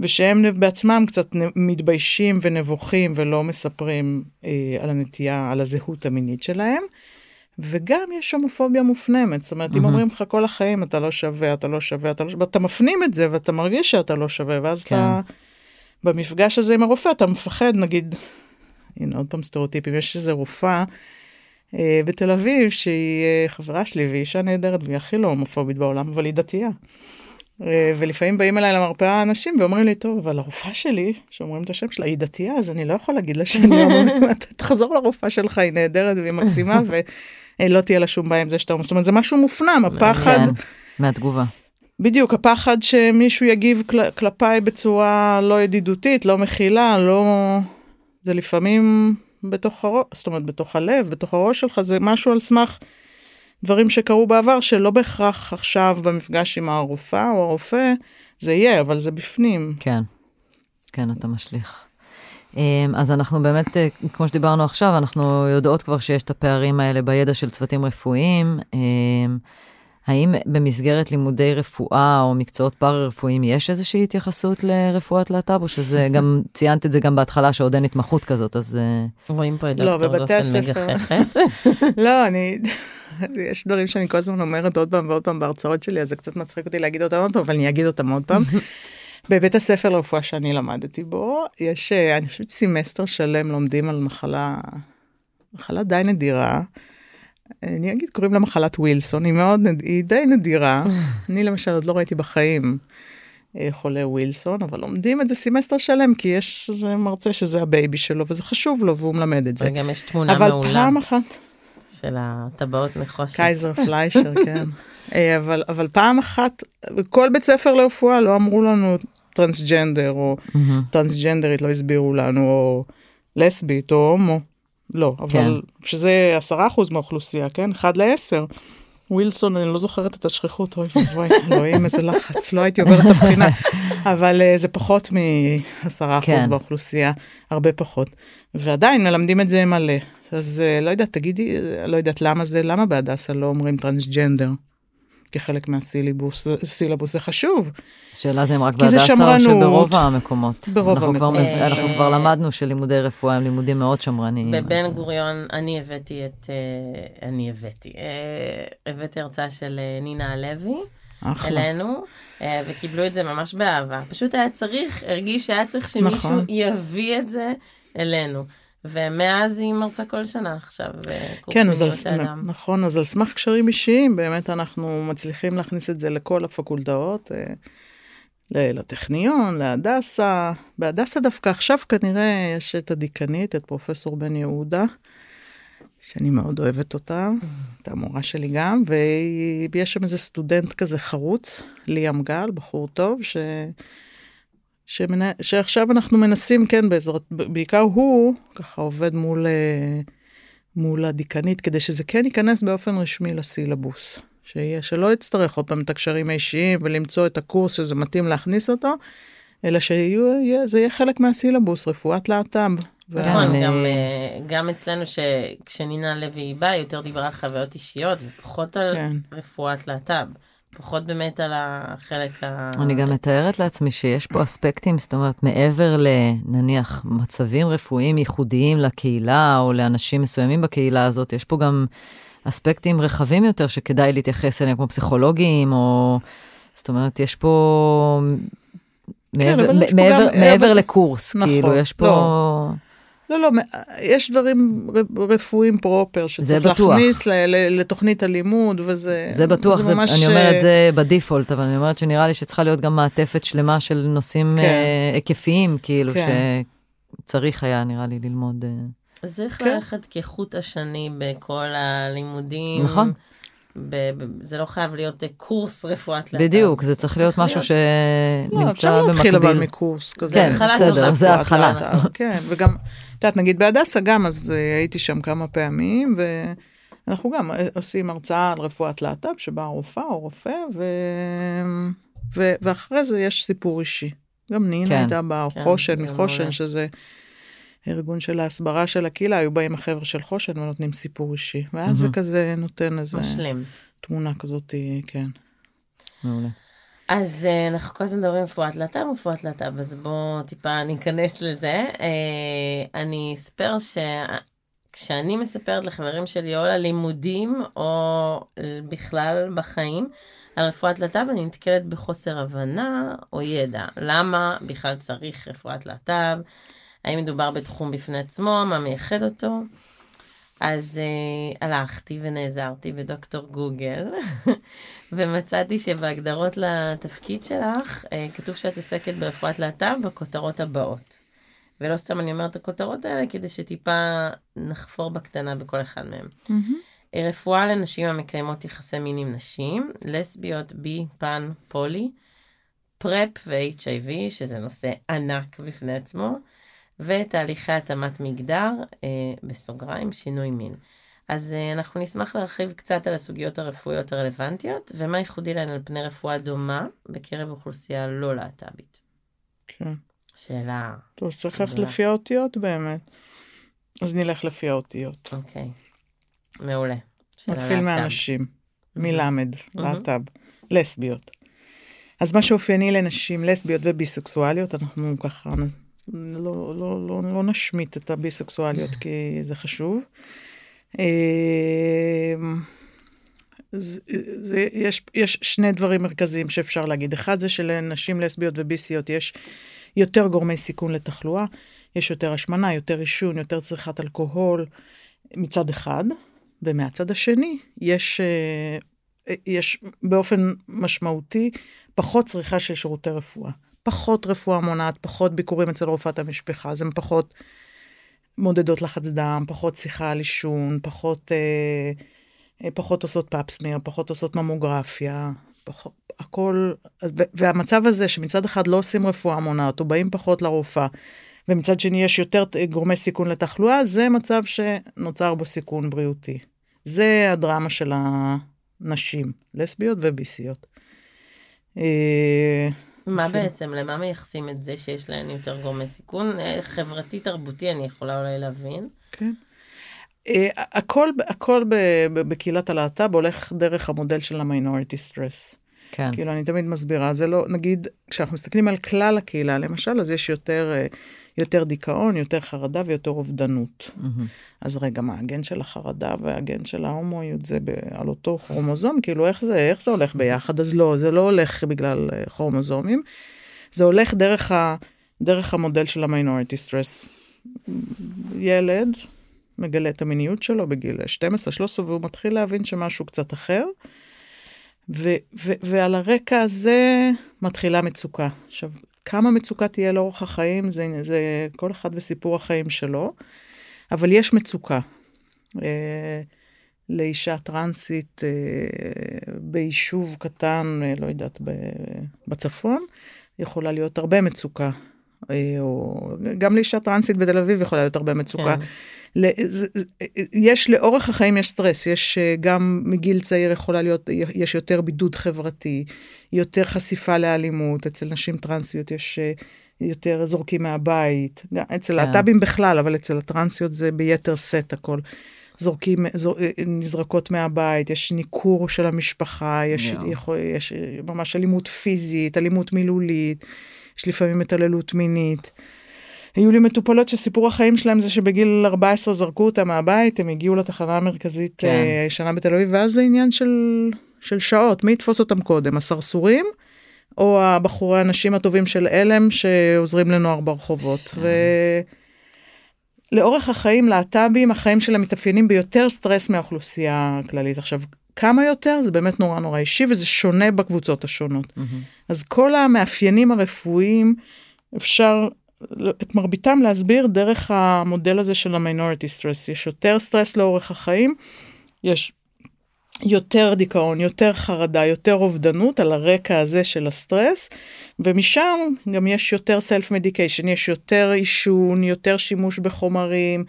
ושהם בעצמם קצת מתביישים ונבוכים ולא מספרים אה, על הנטייה, על הזהות המינית שלהם. וגם יש הומופוביה מופנמת, זאת אומרת, אם. אומרים לך כל החיים אתה לא שווה, אתה לא שווה, אתה לא שווה, ואתה מפנים את זה ואתה מרגיש שאתה לא שווה, ואז כן. אתה, במפגש הזה עם הרופא אתה מפחד, נגיד, הנה עוד פעם סטריאוטיפים, יש איזה רופאה אה, בתל אביב שהיא אה, חברה שלי והיא אישה נהדרת והיא הכי לא הומופובית בעולם, אבל היא דתייה. אה, ולפעמים באים אליי למרפאה אנשים ואומרים לי, טוב, אבל הרופאה שלי, שאומרים את השם שלה, היא דתייה, אז אני לא יכול להגיד לה שאני הומופובית, *laughs* תחזור לרופאה שלך, היא נהדרת והיא מקסימה, *laughs* ולא תהיה לה שום בעיה עם זה שאתה הומופובית. זאת אומרת, זה משהו מופנם, הפחד, כן, מהתגובה. בדיוק, הפחד שמישהו יגיב כל, כלפיי בצורה לא ידידותית, לא מכילה, לא... זה לפעמים בתוך הראש, זאת אומרת, בתוך הלב, בתוך הראש שלך, זה משהו על סמך דברים שקרו בעבר, שלא בהכרח עכשיו במפגש עם הרופאה או הרופא, זה יהיה, אבל זה בפנים. כן, כן, אתה משליך. אמ, אז אנחנו באמת, אה, כמו שדיברנו עכשיו, אנחנו יודעות כבר שיש את הפערים האלה בידע של צוותים רפואיים. אמ, האם במסגרת לימודי רפואה או מקצועות פארה-רפואיים יש איזושהי התייחסות לרפואת להט"ב, או שזה *laughs* גם, ציינת את זה גם בהתחלה שעוד אין התמחות כזאת, אז אה, רואים פה את לא, דוקטור בבתי דופן הספר. מגחכת. *laughs* לא, אני... יש דברים שאני כל הזמן אומרת עוד פעם ועוד פעם בהרצאות שלי, אז זה קצת מצחיק אותי להגיד אותם עוד פעם, אבל אני אגיד אותם עוד פעם. *laughs* בבית הספר לרפואה שאני למדתי בו, יש, אה, אני חושבת, סמסטר שלם לומדים על מחלה, מחלה די נדירה. אני אגיד, קוראים לה מחלת ווילסון, היא מאוד, היא די נדירה. *laughs* אני למשל עוד לא ראיתי בחיים אה, חולה ווילסון, אבל לומדים את זה סמסטר שלם, כי יש איזה מרצה שזה הבייבי שלו, וזה חשוב לו, והוא מלמד את זה. וגם יש תמונה אבל מעולה פעם אחת, של הטבעות נחושת. קייזר פליישר, כן. *laughs* אה, אבל, אבל פעם אחת, בכל בית ספר לרפואה לא אמרו לנו טרנסג'נדר, או מהמם. טרנסג'נדרית לא הסבירו לנו, או לסבית, או הומו. לא, אבל שזה עשרה אחוז מהאוכלוסייה, כן? אחד לעשר. ווילסון, אני לא זוכרת את השכיחות, אוי ואבוי, *laughs* אלוהים, איזה לחץ, לא הייתי עוברת את הבחינה. *laughs* אבל אה, זה פחות מעשרה אחוז כן. באוכלוסייה, הרבה פחות. ועדיין מלמדים את זה מלא. אז אה, לא יודעת, תגידי, אה, לא יודעת למה זה, למה בהדסה לא אומרים טרנסג'נדר? כחלק מהסילבוס, סילבוס זה חשוב. השאלה זה אם רק בהדסה או. שבברוב המקומות. ברוב אנחנו כבר המקומות. מב- אנחנו אה, כבר למדנו שלימודי רפואה הם לימודים מאוד שמרניים. בבן אז- גוריון אני הבאתי את, אה, אני הבאתי, אה, הבאתי הרצאה של אה, נינה הלוי אחלה. אלינו, אה, וקיבלו את זה ממש באהבה. פשוט היה צריך, הרגיש שהיה צריך שמישהו נכון. יביא את זה אלינו. ומאז היא מרצה כל שנה עכשיו, בקורס כן, אז על. נכון, אז על סמך קשרים אישיים, באמת אנחנו מצליחים להכניס את זה לכל הפקולטאות, אה, לטכניון, להדסה. בהדסה דווקא עכשיו כנראה יש את הדיקנית, את פרופסור בן יהודה, שאני מאוד אוהבת אותה, את המורה שלי גם, ויש שם איזה סטודנט כזה חרוץ, ליאם גל, בחור טוב, ש... שמנה... שעכשיו אנחנו מנסים, כן, בעזרת, בעיקר הוא ככה עובד מול, אה, מול הדיקנית, כדי שזה כן ייכנס באופן רשמי לסילבוס. שיהיה, שלא יצטרך עוד פעם את הקשרים האישיים ולמצוא את הקורס שזה מתאים להכניס אותו, אלא שזה יהיה חלק מהסילבוס, רפואת להט"ב. נכון, גם, אה, גם אצלנו שכשנינה לוי באה, יותר דיברה על חוויות אישיות ופחות על כן. רפואת להט"ב. פחות באמת על החלק ה... אני גם מתארת לעצמי שיש פה אספקטים, זאת אומרת, מעבר לנניח מצבים רפואיים ייחודיים לקהילה או לאנשים מסוימים בקהילה הזאת, יש פה גם אספקטים רחבים יותר שכדאי להתייחס אליהם, כמו פסיכולוגיים, או... זאת אומרת, יש פה... כן, מעבר, מעבר, גם... מעבר לקורס, נכון, כאילו, יש פה... לא. לא, לא, יש דברים רפואיים פרופר שצריך להכניס לתוכנית הלימוד, וזה זה בטוח, זה זה, ממש... אני אומרת זה בדיפולט, אבל אני אומרת שנראה לי שצריכה להיות גם מעטפת שלמה של נושאים כן. uh, היקפיים, כאילו, כן. שצריך היה, נראה לי, ללמוד. Uh... צריך כן. ללכת כחוט השני בכל הלימודים. נכון. ב- ב- זה לא חייב להיות קורס רפואת להט"ב. בדיוק, זה צריך להיות משהו שנמצא במקביל. לא, אפשר להתחיל אבל מקורס כזה. כן, בסדר, זה התחלה. *laughs* כן, וגם, את יודעת, נגיד בהדסה גם, אז אה, הייתי שם כמה פעמים, ואנחנו גם עושים הרצאה על רפואת להט"ב, שבאה רופאה או רופא, ו... ו... ואחרי זה יש סיפור אישי. גם נינה כן. הייתה באה, או כן, חושן מחושן, שזה ארגון של ההסברה של הקהילה, היו באים החבר'ה של חושן ונותנים סיפור אישי. ואז mm-hmm. זה כזה נותן איזה... משלים. תמונה כזאת, כן. מעולה. אז uh, אנחנו כל הזמן מדברים רפואת להט"ב ורפואת להט"ב, אז בואו טיפה ניכנס לזה. Uh, אני אספר שכשאני מספרת לחברים שלי או ללימודים או בכלל בחיים על רפואת להט"ב, אני נתקלת בחוסר הבנה או ידע. למה בכלל צריך רפואת להט"ב? האם מדובר בתחום בפני עצמו? מה מייחד אותו? אז uh, הלכתי ונעזרתי בדוקטור גוגל, *laughs* ומצאתי שבהגדרות לתפקיד שלך, uh, כתוב שאת עוסקת ברפואת להט"ב בכותרות הבאות. ולא סתם אני אומרת את הכותרות האלה, כדי שטיפה נחפור בקטנה בכל אחד מהם. Mm-hmm. רפואה לנשים המקיימות יחסי מין עם נשים, לסביות, בי, פן, פולי, פרפ ו-HIV, שזה נושא ענק בפני עצמו. ותהליכי התאמת מגדר, אה, בסוגריים, שינוי מין. אז אה, אנחנו נשמח להרחיב קצת על הסוגיות הרפואיות הרלוונטיות, ומה ייחודי להן על פני רפואה דומה בקרב אוכלוסייה לא להט"בית. כן. שאלה... טוב, אז צריך ללכת לפי האותיות באמת. אז נלך לפי האותיות. אוקיי. מעולה. נתחיל מהנשים, מלמד, להט"ב, לסביות. אז מה שאופייני לנשים לסביות וביסקסואליות, אנחנו ככה לא, לא, לא, לא נשמיט את הביסקסואליות כי זה חשוב. אמ, זה, זה, יש, יש שני דברים מרכזיים שאפשר להגיד. אחד זה שלנשים לסביות וביסיות יש יותר גורמי סיכון לתחלואה, יש יותר השמנה, יותר עישון, יותר צריכת אלכוהול מצד אחד, ומהצד השני יש, אה, יש באופן משמעותי פחות צריכה של שירותי רפואה. פחות רפואה מונעת, פחות ביקורים אצל רופאת המשפחה, אז הן פחות מודדות לחץ דם, פחות שיחה על עישון, פחות, אה, אה פחות עושות פאפסמיר, פחות עושות ממוגרפיה, פחות, הכל, והמצב הזה שמצד אחד לא עושים רפואה מונעת, או באים פחות לרופאה, ומצד שני יש יותר גורמי סיכון לתחלואה, זה מצב שנוצר בו סיכון בריאותי. זה הדרמה של הנשים, לסביות וביסיות. אה, מה בעצם, למה מייחסים את זה שיש להן יותר גורמי סיכון? אה, חברתי-תרבותי אני יכולה אולי להבין. כן. Uh, הכל, הכל בקהילת הלהט"ב הולך דרך המודל של ה minority stress. כן. כאילו, אני תמיד מסבירה, זה לא, נגיד, כשאנחנו מסתכלים על כלל הקהילה, למשל, אז יש יותר, אה, יותר דיכאון, יותר חרדה ויותר אובדנות. אמ-המ. אז רגע, מה, הגן של החרדה והגן של ההומואיות זה ב, על אותו כרומוזום? כאילו, איך זה, איך זה הולך ביחד? אז לא, זה לא הולך בגלל אה, כרומוזומים, זה הולך דרך, ה, דרך המודל של ה minority stress. ילד מגלה את המיניות שלו בגיל 12-13 והוא מתחיל להבין שמשהו קצת אחר. ו- ו- ועל הרקע הזה מתחילה מצוקה. עכשיו, כמה מצוקה תהיה לאורך החיים, זה, זה כל אחד וסיפור החיים שלו, אבל יש מצוקה. אה, לאישה טרנסית אה, ביישוב קטן, אה, לא יודעת, בצפון, יכולה להיות הרבה מצוקה. או גם לאישה טרנסית בתל אביב יכולה להיות הרבה מצוקה. כן. יש לאורך החיים יש סטרס, יש אה, גם מגיל צעיר יכולה להיות, יש יותר בידוד חברתי, יותר חשיפה לאלימות, אצל נשים טרנסיות יש אה, יותר זורקים מהבית, אצל כן. להט"בים בכלל, אבל אצל הטרנסיות זה ביתר שאת הכל. זורקים, זור, אה, נזרקות מהבית, יש ניכור של המשפחה, יש, יואו. יכול, יש ממש אלימות פיזית, אלימות מילולית, יש לפעמים התעללות מינית. היו לי מטופלות שסיפור החיים שלהם זה שבגיל 14 זרקו אותם מהבית, הם הגיעו לתחנה המרכזית כן. כן. שנה בתל אביב, ואז זה עניין של, של שעות, מי יתפוס אותם קודם, הסרסורים, או הבחורי הנשים הטובים של עלם שעוזרים לנוער ברחובות. ו... לאורך החיים, להט"בים, החיים שלהם מתאפיינים ביותר סטרס מהאוכלוסייה הכללית. עכשיו, כמה יותר? זה באמת נורא נורא אישי, וזה שונה בקבוצות השונות. אז כל המאפיינים הרפואיים, אפשר את מרביתם להסביר דרך המודל הזה של ה minority stress. יש יותר סטרס לאורך החיים, יש יותר דיכאון, יותר חרדה, יותר אובדנות על הרקע הזה של הסטרס, ומשם גם יש יותר self medication, יש יותר עישון, יותר שימוש בחומרים,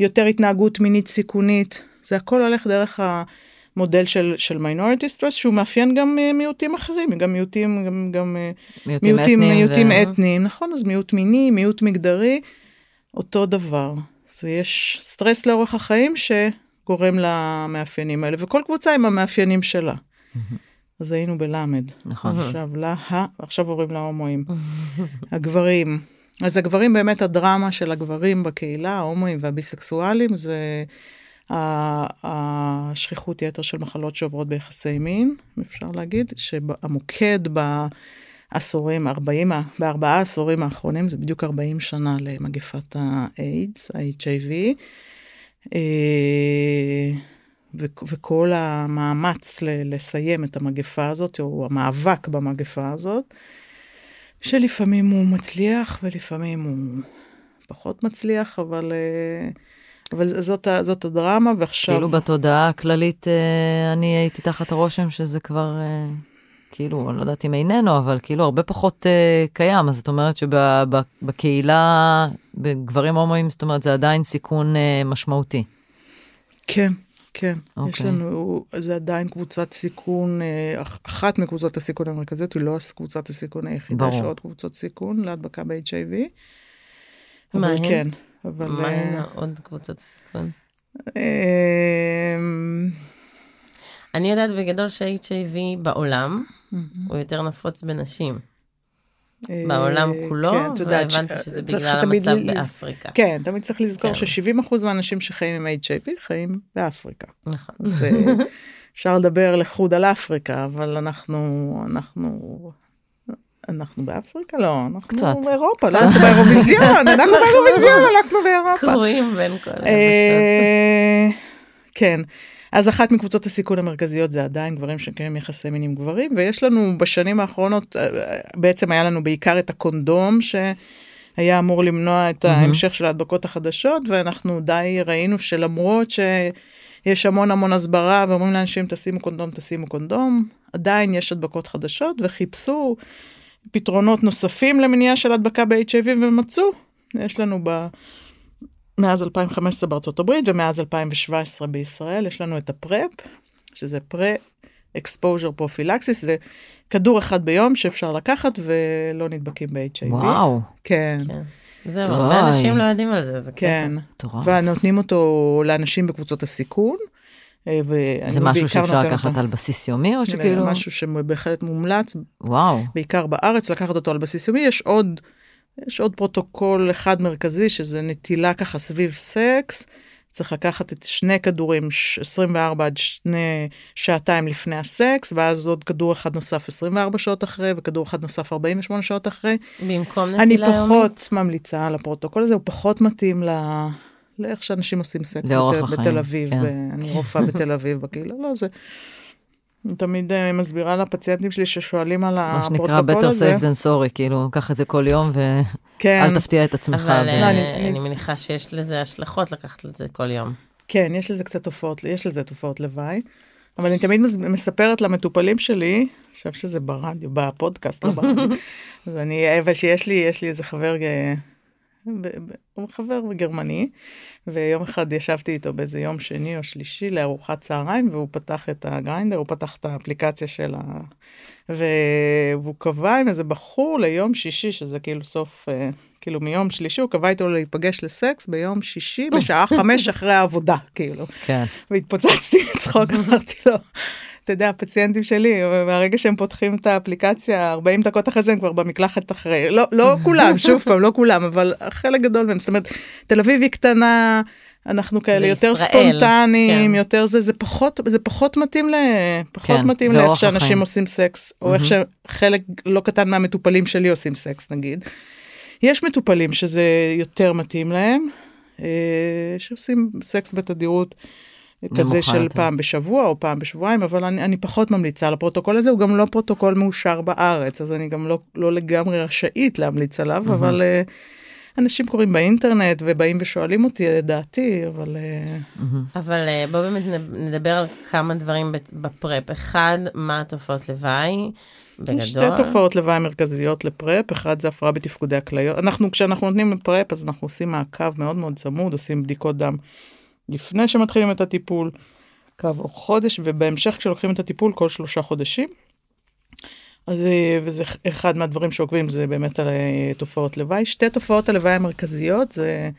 יותר התנהגות מינית סיכונית, זה הכל הולך דרך המודל של, של minority stress, שהוא מאפיין גם אה, מיעוטים אחרים, גם מיעוטים, גם, גם אה, מיעוטים מיעוטים, אתניים. מיעוטים ו- אתניים, נכון, אז מיעוט מיני, מיעוט מגדרי, אותו דבר. אז יש סטרס לאורך החיים שגורם למאפיינים האלה, וכל קבוצה עם המאפיינים שלה. אז היינו בלמד. נכון. עכשיו לה, עכשיו עוברים להומואים. *laughs* הגברים. אז הגברים באמת הדרמה של הגברים בקהילה, ההומואים והביסקסואלים, זה השכיחות יתר של מחלות שעוברות ביחסי מין, אפשר להגיד, שהמוקד בעשורים, 40, ה- בארבעה העשורים האחרונים, זה בדיוק 40 שנה למגפת האיידס, ה-HIV. אה, וכל המאמץ לסיים את המגפה הזאת, או המאבק במגפה הזאת, שלפעמים הוא מצליח ולפעמים הוא פחות מצליח, אבל, אה, אבל זאת, זאת הדרמה, ועכשיו... כאילו בתודעה הכללית, אה, אני הייתי תחת הרושם שזה כבר, אה, כאילו, אני לא יודעת אם איננו, אבל כאילו הרבה פחות אה, קיים. אז זאת אומרת שבקהילה, בגברים הומואים, זאת אומרת, זה עדיין סיכון משמעותי. כן, כן. יש אוקיי. לנו, זה עדיין קבוצת סיכון, אח- אחת מקבוצות הסיכון המרכזיות, היא לא קבוצת הסיכון היחידה. יש עוד קבוצות סיכון להדבקה ב-HIV. מה אבל הן? כן, אבל... מה הן אה, עוד קבוצות הסיכון? אה, אני יודעת בגדול שה-HIV בעולם הוא יותר נפוץ בנשים. אה, בעולם כולו, כן, והבנתי שזה בגלל המצב באפריקה. כן, תמיד צריך לזכור כן. ש-70% מהאנשים שחיים עם HIV חיים באפריקה. נכון. אפשר לדבר לחוד על אפריקה, אבל אנחנו, אנחנו, אנחנו באפריקה? לא, אנחנו קצת. באירופה, לא, *laughs* אנחנו באירוויזיון, אנחנו באירוויזיון, אנחנו באירופה. קרואים בין כל היבשות. אה, כן. אז אחת מקבוצות הסיכון המרכזיות זה עדיין גברים שקיימים יחסי מין עם גברים, ויש לנו בשנים האחרונות, אה, בעצם היה לנו בעיקר את הקונדום, שהיה אמור למנוע את ההמשך של ההדבקות החדשות, ואנחנו די ראינו שלמרות שיש המון המון הסברה, ואומרים לאנשים תשימו קונדום, תשימו קונדום, עדיין יש הדבקות חדשות, וחיפשו פתרונות נוספים למניעה של הדבקה ב-HIV ומצאו. יש לנו ב... מאז 2015 בארצות הברית ומאז 2017 בישראל יש לנו את ה PrEP, שזה pre-exposure prophylaxis, זה כדור אחד ביום שאפשר לקחת ולא נדבקים ב-HIV. וואו, כן, כן. זהו. הרבה אנשים לא יודעים על זה, זה כן. מטורף. ונותנים אותו לאנשים בקבוצות הסיכון. אה, זה משהו שאפשר לקחת על בסיס יומי, או זה שכאילו... משהו שבהחלט מומלץ, וואו, בעיקר בארץ, לקחת אותו על בסיס יומי. יש עוד, יש עוד פרוטוקול אחד מרכזי, שזה נטילה ככה סביב סקס. צריך לקחת את שני כדורים, ש- 24 עד שני שעתיים לפני הסקס, ואז עוד כדור אחד נוסף 24 שעות אחרי, וכדור אחד נוסף 48 שעות אחרי. במקום אני נטילה יומית. פחות ממליצה על הפרוטוקול הזה, הוא פחות מתאים ל... לאיך שאנשים עושים סקס בת... החיים, בתל אביב, כן. ב- אני רופאה בתל אביב בקהילה, לא, זה... אני תמיד אה, מסבירה לפציינטים שלי ששואלים על מה שנקרא הפרוטוקול better הזה. safe than sorry, כאילו, קח את זה כל יום כן, ואל תפתיע את עצמך. אבל ו- אה, לא, אני- אני אני- מניחה שיש לזה השלכות לקחת את זה כל יום. כן, יש לזה קצת תופעות, יש לזה תופעות לוואי. אבל אני תמיד מס- מספרת למטופלים שלי, עכשיו שזה ברדיו, בפודקאסט, לא ברדיו, *laughs* אז אני, אבל שיש לי, יש לי איזה חבר, אה, הוא חבר גרמני, ויום אחד ישבתי איתו באיזה יום שני או שלישי לארוחת צהריים, והוא פתח את הגריינדר, הוא פתח את האפליקציה של ה... והוא קבע עם איזה בחור ליום שישי, שזה כאילו סוף, אה, כאילו מיום שלישי, הוא קבע איתו להיפגש לסקס ביום שישי בשעה חמש אחרי העבודה, כאילו. כן. והתפוצצתי מצחוק, אמרתי לו, אתה יודע, הפציינטים שלי, מהרגע שהם פותחים את האפליקציה, 40 דקות אחרי זה הם כבר במקלחת אחרי, לא, לא *laughs* כולם, שוב פעם, לא כולם, אבל חלק גדול מהם, זאת אומרת, תל אביב היא קטנה, אנחנו כאלה יותר ישראל, ספונטניים, כן. יותר זה, זה פחות, זה פחות מתאים ל... פחות כן, מתאים לאיך שאנשים החיים. עושים סקס, או איך שחלק לא קטן מהמטופלים שלי עושים סקס, נגיד. יש מטופלים שזה יותר מתאים להם, אה, שעושים סקס בתדירות כזה של יותר. פעם בשבוע או פעם בשבועיים, אבל אני, אני פחות ממליצה על הפרוטוקול הזה, הוא גם לא פרוטוקול מאושר בארץ, אז אני גם לא, לא לגמרי רשאית להמליץ עליו, אבל אה, אנשים קוראים באינטרנט ובאים ושואלים אותי את דעתי, אבל אה, אבל אה, בוא באמת נדבר על כמה דברים ב- בפרפ. אחד, מה התופעות לוואי, בגדול. שתי תופעות לוואי מרכזיות לפרפ, אחד זה הפרעה בתפקודי הכליות. אנחנו, כשאנחנו נותנים פרפ, אז אנחנו עושים מעקב מאוד מאוד צמוד, עושים בדיקות דם לפני שמתחילים את הטיפול, כעבור חודש, ובהמשך כשלוקחים את הטיפול כל שלושה חודשים. אז אה, וזה אחד מהדברים שעוקבים זה באמת על אה, תופעות לוואי. שתי תופעות הלוואי המרכזיות זה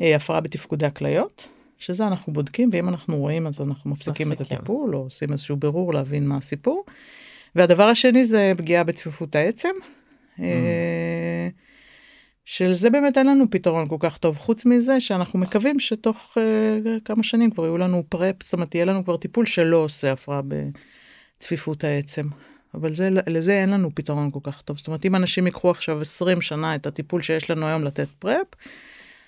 אה, הפרעה בתפקודי הכליות, שזה אנחנו בודקים, ואם אנחנו רואים אז אנחנו מפסיקים, את. הטיפול, או עושים איזשהו בירור להבין מה הסיפור. והדבר השני זה פגיעה בצפיפות העצם. אה, של זה באמת אין לנו פתרון כל כך טוב, חוץ מזה שאנחנו מקווים שתוך uh, כמה שנים כבר יהיו לנו פרפ, זאת אומרת יהיה לנו כבר טיפול שלא עושה הפרעה בצפיפות העצם. אבל זה, לזה אין לנו פתרון כל כך טוב. זאת אומרת, אם אנשים ייקחו עכשיו 20 שנה את הטיפול שיש לנו היום לתת פרפ,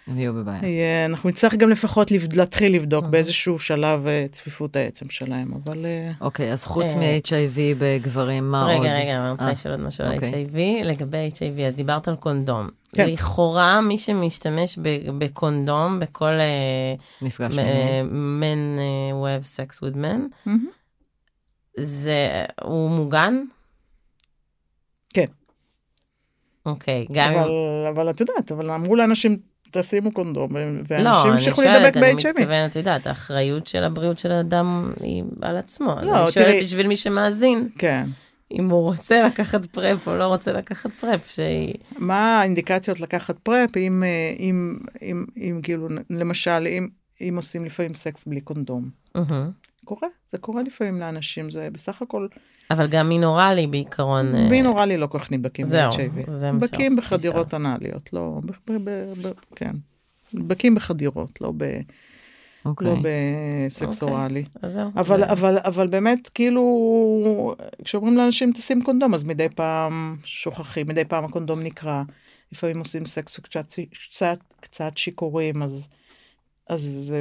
הם יהיו בבעיה. יהיה- אנחנו נצטרך גם לפחות לבד- להתחיל לבדוק באיזשהו שלב אה, צפיפות העצם שלהם, אבל אה, אוקיי, אז חוץ אה, מ-HIV בגברים, מה עוד? רגע, רגע, אני רוצה לשאול עוד משהו על אוקיי. HIV. לגבי HIV, אז דיברת על קונדום. כן. לכאורה, מי שמשתמש ב- בקונדום, בכל מפגש מ- מיני. men אה, who have sex with men, מהמם. זה, הוא מוגן? כן. אוקיי, גם אם... אבל, אבל את יודעת, אבל אמרו לאנשים, תשימו קונדום, לא, ואנשים אני המשיכו שואלת, להידבק אני ב-HIV. מתכוונת, את יודעת, האחריות של הבריאות של האדם היא על עצמו. אז לא, אני שואלת תראי- בשביל מי שמאזין, כן. אם הוא רוצה לקחת פרפ או לא רוצה לקחת פרפ, שהיא... מה האינדיקציות לקחת פרפ, אם, אה, אם, אם, אם כאילו, למשל, אם, אם עושים לפעמים סקס בלי קונדום. מהמם. קורה, זה קורה לפעמים לאנשים, זה בסך הכל, אבל גם מינורלי בעיקרון. אה, בי נורא לי לא כל כך נדבקים זהו, ב-HIV. זה מה נדבקים בחדירות אנאליות, לא, ב, ב, ב, ב, כן. נדבקים בחדירות, לא, ב, אוקיי. לא אוקיי. אוראלי. אז זהו. אבל, זה- אבל, אבל באמת, כאילו, כשאומרים לאנשים תשים קונדום, אז מדי פעם שוכחים, מדי פעם הקונדום נקרע. לפעמים עושים סקס קצת, קצת, קצת שיכורים, אז, אז זה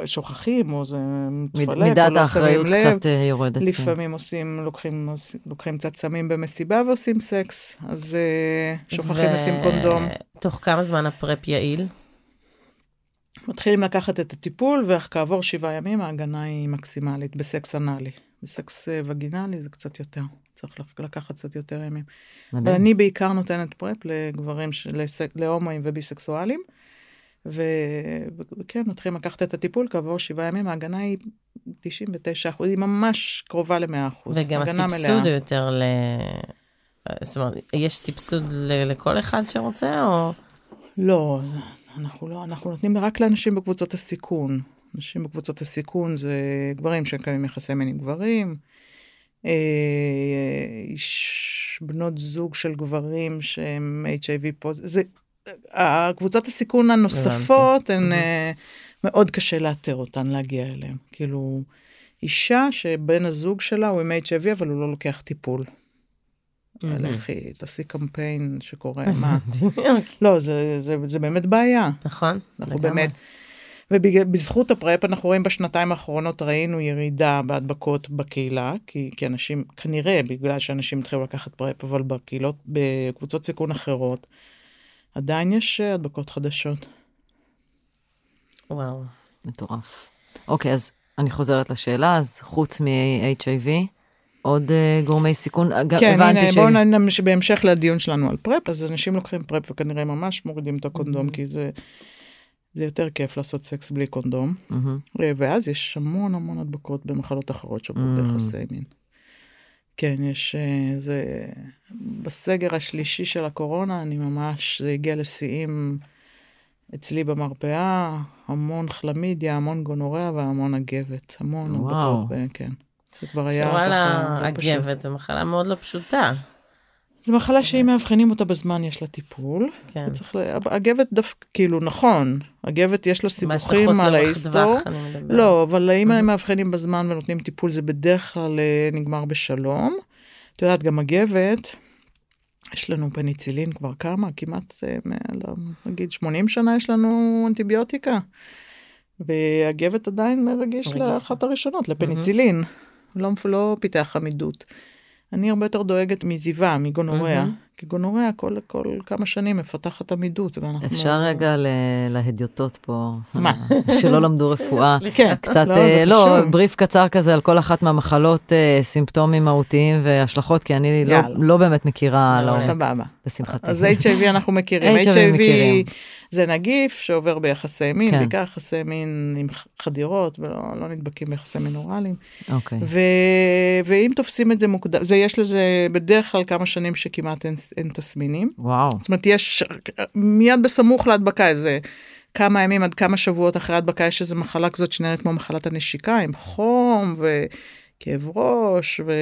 אה, שוכחים, או זה מתפלק, או מידת לא שמים האחריות לב. קצת אה, יורדת. כן. לפעמים עושים, לוקחים, לוקחים קצת סמים במסיבה ועושים סקס, אז אה, שוכחים ו- לשים קונדום. תוך כמה זמן הפרפ יעיל? מתחילים לקחת את הטיפול, וכעבור שבעה ימים ההגנה היא מקסימלית בסקס אנאלי. בסקס אה, וגינלי זה קצת יותר, צריך לק- לקחת קצת יותר ימים. מדהים. ואני בעיקר נותנת פרפ לגברים, לסק- להומואים וביסקסואלים, וכן, מתחילים לקחת את הטיפול, כעבור שבעה ימים ההגנה היא 99 אחוז, היא ממש קרובה ל-100 אחוז. וגם הסבסוד הוא יותר ל... זאת אומרת, יש סבסוד ל- לכל אחד שרוצה, או... לא, אנחנו לא, אנחנו נותנים רק לאנשים בקבוצות הסיכון. אנשים בקבוצות הסיכון זה גברים שמקיימים יחסי מין עם גברים, אה, איש, בנות זוג של גברים שהם HIV פה, זה, הקבוצות הסיכון הנוספות הן אה, מאוד קשה לאתר אותן, להגיע אליהן. כאילו, אישה שבן הזוג שלה הוא עם HIV אבל הוא לא לוקח טיפול. לכי, תעשי קמפיין שקורה, מה? לא, זה, באמת בעיה. נכון? אנחנו. באמת, ובזכות הפרפ אנחנו רואים בשנתיים האחרונות ראינו ירידה בהדבקות בקהילה, כי, כי אנשים, כנראה בגלל שאנשים התחילו לקחת פרפ, אבל בקהילות, בקבוצות סיכון אחרות, עדיין יש אה, הדבקות חדשות. וואו. מטורף. אוקיי, אז אני חוזרת לשאלה, אז חוץ מ-HIV, עוד uh, גורמי סיכון? כן, הנה, ש... בואו נמש... בהמשך לדיון שלנו על פרפ, אז אנשים לוקחים פרפ וכנראה ממש מורידים את הקונדום, mm-hmm. כי זה, זה יותר כיף לעשות סקס בלי קונדום. Mm-hmm. ואז יש המון המון הדבקות במחלות אחרות שעוברות mm-hmm. ביחסי מין. כן, יש, אה, זה, בסגר השלישי של הקורונה, אני ממש, זה הגיע לשיאים אצלי במרפאה, המון חלמידיה, המון גונוריה והמון אגבת, המון הדבקות, כן. זה כבר היה ככה לא פשוט. אגבת, זו מחלה מאוד לא פשוטה. זו מחלה שאם מאבחנים אותה בזמן יש לה טיפול. כן. צריך, אגבת דווקא, כאילו, נכון, אגבת יש לה סיבוכים על ההיסטור. לא, אבל אם הם מאבחנים בזמן ונותנים טיפול, זה בדרך כלל אה, נגמר בשלום. את יודעת, גם אגבת, יש לנו פניצילין כבר כמה, כמעט, אה, נגיד 80 שנה יש לנו אנטיביוטיקה. והגבת עדיין רגיש לאחת הראשונות, לפניצילין. Mm-hmm. לא, לא פיתח עמידות. אני הרבה יותר דואגת מזיבה, מגונוריה, mm-hmm. כי גונוריה כל, כל כמה שנים מפתחת עמידות, ואנחנו... אפשר רגע ל- להדיוטות פה, מה? שלא למדו רפואה. *laughs* כן, קצת, לא, אה, לא, בריף קצר כזה על כל אחת מהמחלות, אה, סימפטומים מהותיים והשלכות, כי אני לא, לא באמת מכירה לא, סבבה. לשמחתי. אז HIV אנחנו מכירים. HIV זה נגיף שעובר ביחסי מין, כן. בעיקר יחסי מין עם חדירות, ולא לא נדבקים ביחסי מין אוראליים. אוקיי. ואם תופסים את זה מוקדם, זה יש לזה בדרך כלל כמה שנים שכמעט אין, אין תסמינים. וואו. זאת אומרת, יש מיד בסמוך להדבקה איזה כמה ימים עד כמה שבועות אחרי ההדבקה יש איזה מחלה כזאת שנראית כמו מחלת הנשיקה, עם חום וכאב ראש ו...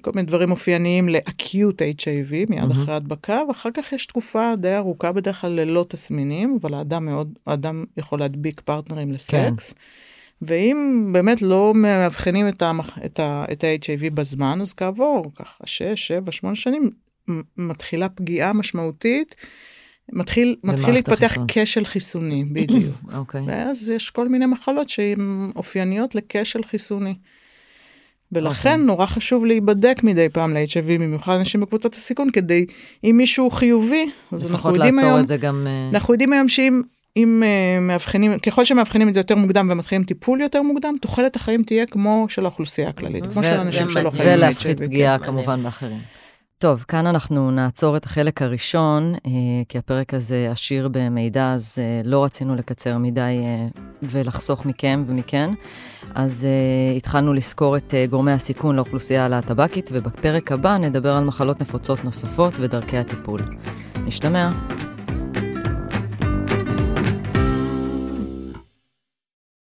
כל מיני דברים אופייניים לאקיוט HIV מיד mm-hmm. אחרי הדבקה, ואחר כך יש תקופה די ארוכה בדרך כלל ללא תסמינים, אבל האדם מאוד, האדם יכול להדביק פרטנרים לסקס. כן. ואם באמת לא מאבחנים את ה-HIV בזמן, אז כעבור ככה 6, 7, 8 שנים, מתחילה פגיעה משמעותית, מתחיל, מתחיל להתפתח החיסון. כשל חיסוני, בדיוק. *clears throat* אוקיי. okay. ואז יש כל מיני מחלות שהן אופייניות לכשל חיסוני. ולכן okay. אוקיי. נורא חשוב להיבדק מדי פעם ל-HIV, במיוחד אנשים בקבוצת הסיכון, כדי, אם מישהו חיובי, אז אנחנו יודעים היום, את זה גם... אה, אנחנו יודעים היום שאם אם uh, מאבחנים, ככל שמאבחנים את זה יותר מוקדם ומתחילים טיפול יותר מוקדם, תוחלת החיים תהיה כמו של האוכלוסייה הכללית, כמו של אנשים שלא חיים. ולהפחית פגיעה כמובן באחרים. טוב, כאן אנחנו נעצור את החלק הראשון, אה, כי הפרק הזה עשיר במידע, אז אה, לא רצינו לקצר מדי אה, ולחסוך מכם ומכן. אז התחלנו לסקור את גורמי הסיכון לאוכלוסייה הלהטב"קית, ובפרק הבא נדבר על מחלות נפוצות נוספות ודרכי הטיפול. נשתמע.